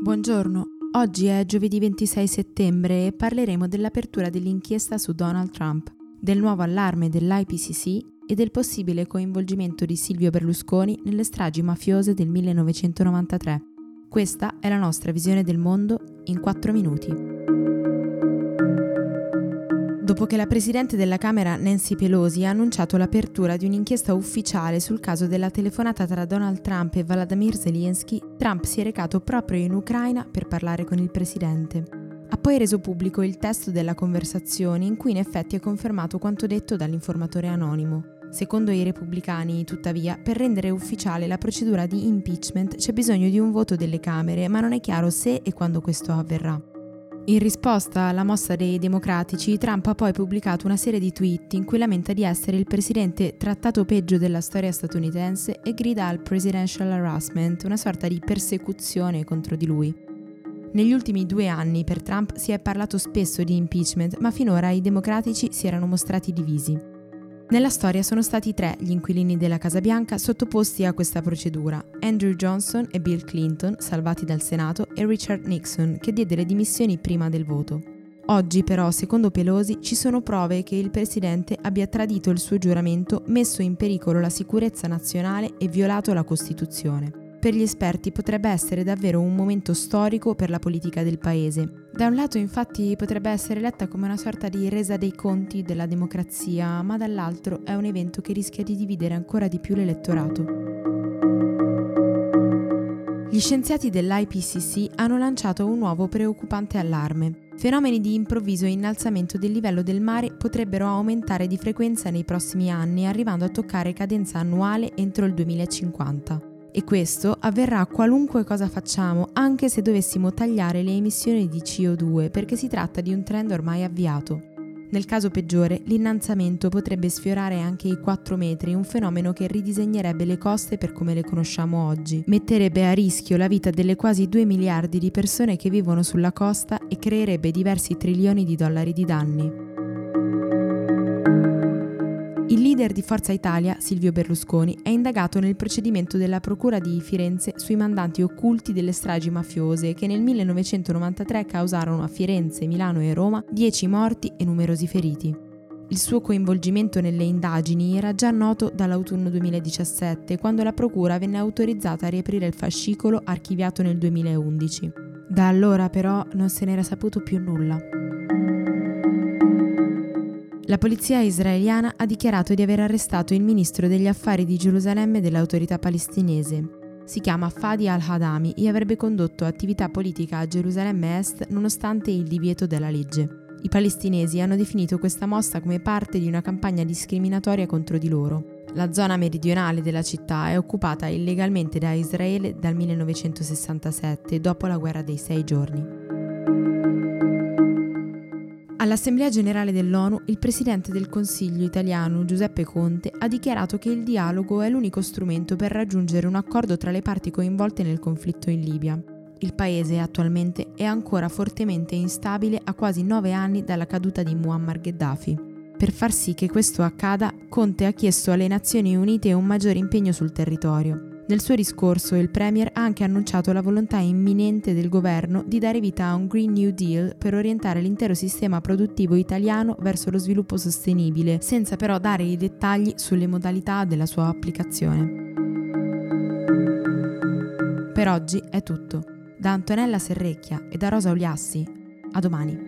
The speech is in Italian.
Buongiorno, oggi è giovedì 26 settembre e parleremo dell'apertura dell'inchiesta su Donald Trump, del nuovo allarme dell'IPCC e del possibile coinvolgimento di Silvio Berlusconi nelle stragi mafiose del 1993. Questa è la nostra visione del mondo in 4 minuti. Dopo che la Presidente della Camera Nancy Pelosi ha annunciato l'apertura di un'inchiesta ufficiale sul caso della telefonata tra Donald Trump e Vladimir Zelensky, Trump si è recato proprio in Ucraina per parlare con il Presidente. Ha poi reso pubblico il testo della conversazione in cui in effetti è confermato quanto detto dall'informatore anonimo. Secondo i repubblicani, tuttavia, per rendere ufficiale la procedura di impeachment c'è bisogno di un voto delle Camere, ma non è chiaro se e quando questo avverrà. In risposta alla mossa dei democratici, Trump ha poi pubblicato una serie di tweet in cui lamenta di essere il presidente trattato peggio della storia statunitense e grida al presidential harassment, una sorta di persecuzione contro di lui. Negli ultimi due anni per Trump si è parlato spesso di impeachment, ma finora i democratici si erano mostrati divisi. Nella storia sono stati tre gli inquilini della Casa Bianca sottoposti a questa procedura, Andrew Johnson e Bill Clinton, salvati dal Senato, e Richard Nixon, che diede le dimissioni prima del voto. Oggi però, secondo Pelosi, ci sono prove che il presidente abbia tradito il suo giuramento, messo in pericolo la sicurezza nazionale e violato la Costituzione. Per gli esperti potrebbe essere davvero un momento storico per la politica del paese. Da un lato infatti potrebbe essere letta come una sorta di resa dei conti della democrazia, ma dall'altro è un evento che rischia di dividere ancora di più l'elettorato. Gli scienziati dell'IPCC hanno lanciato un nuovo preoccupante allarme. Fenomeni di improvviso innalzamento del livello del mare potrebbero aumentare di frequenza nei prossimi anni, arrivando a toccare cadenza annuale entro il 2050. E questo avverrà qualunque cosa facciamo, anche se dovessimo tagliare le emissioni di CO2, perché si tratta di un trend ormai avviato. Nel caso peggiore, l'innalzamento potrebbe sfiorare anche i 4 metri, un fenomeno che ridisegnerebbe le coste per come le conosciamo oggi, metterebbe a rischio la vita delle quasi 2 miliardi di persone che vivono sulla costa e creerebbe diversi trilioni di dollari di danni. Leader di Forza Italia, Silvio Berlusconi, è indagato nel procedimento della Procura di Firenze sui mandanti occulti delle stragi mafiose che nel 1993 causarono a Firenze, Milano e Roma 10 morti e numerosi feriti. Il suo coinvolgimento nelle indagini era già noto dall'autunno 2017, quando la Procura venne autorizzata a riaprire il fascicolo archiviato nel 2011. Da allora però non se n'era saputo più nulla. La polizia israeliana ha dichiarato di aver arrestato il ministro degli affari di Gerusalemme dell'autorità palestinese. Si chiama Fadi al-Hadami e avrebbe condotto attività politica a Gerusalemme Est nonostante il divieto della legge. I palestinesi hanno definito questa mossa come parte di una campagna discriminatoria contro di loro. La zona meridionale della città è occupata illegalmente da Israele dal 1967, dopo la guerra dei sei giorni. All'Assemblea generale dell'ONU il presidente del Consiglio italiano Giuseppe Conte ha dichiarato che il dialogo è l'unico strumento per raggiungere un accordo tra le parti coinvolte nel conflitto in Libia. Il paese attualmente è ancora fortemente instabile a quasi nove anni dalla caduta di Muammar Gheddafi. Per far sì che questo accada, Conte ha chiesto alle Nazioni Unite un maggiore impegno sul territorio. Nel suo discorso il Premier ha anche annunciato la volontà imminente del governo di dare vita a un Green New Deal per orientare l'intero sistema produttivo italiano verso lo sviluppo sostenibile, senza però dare i dettagli sulle modalità della sua applicazione. Per oggi è tutto. Da Antonella Serrecchia e da Rosa Uliassi. A domani.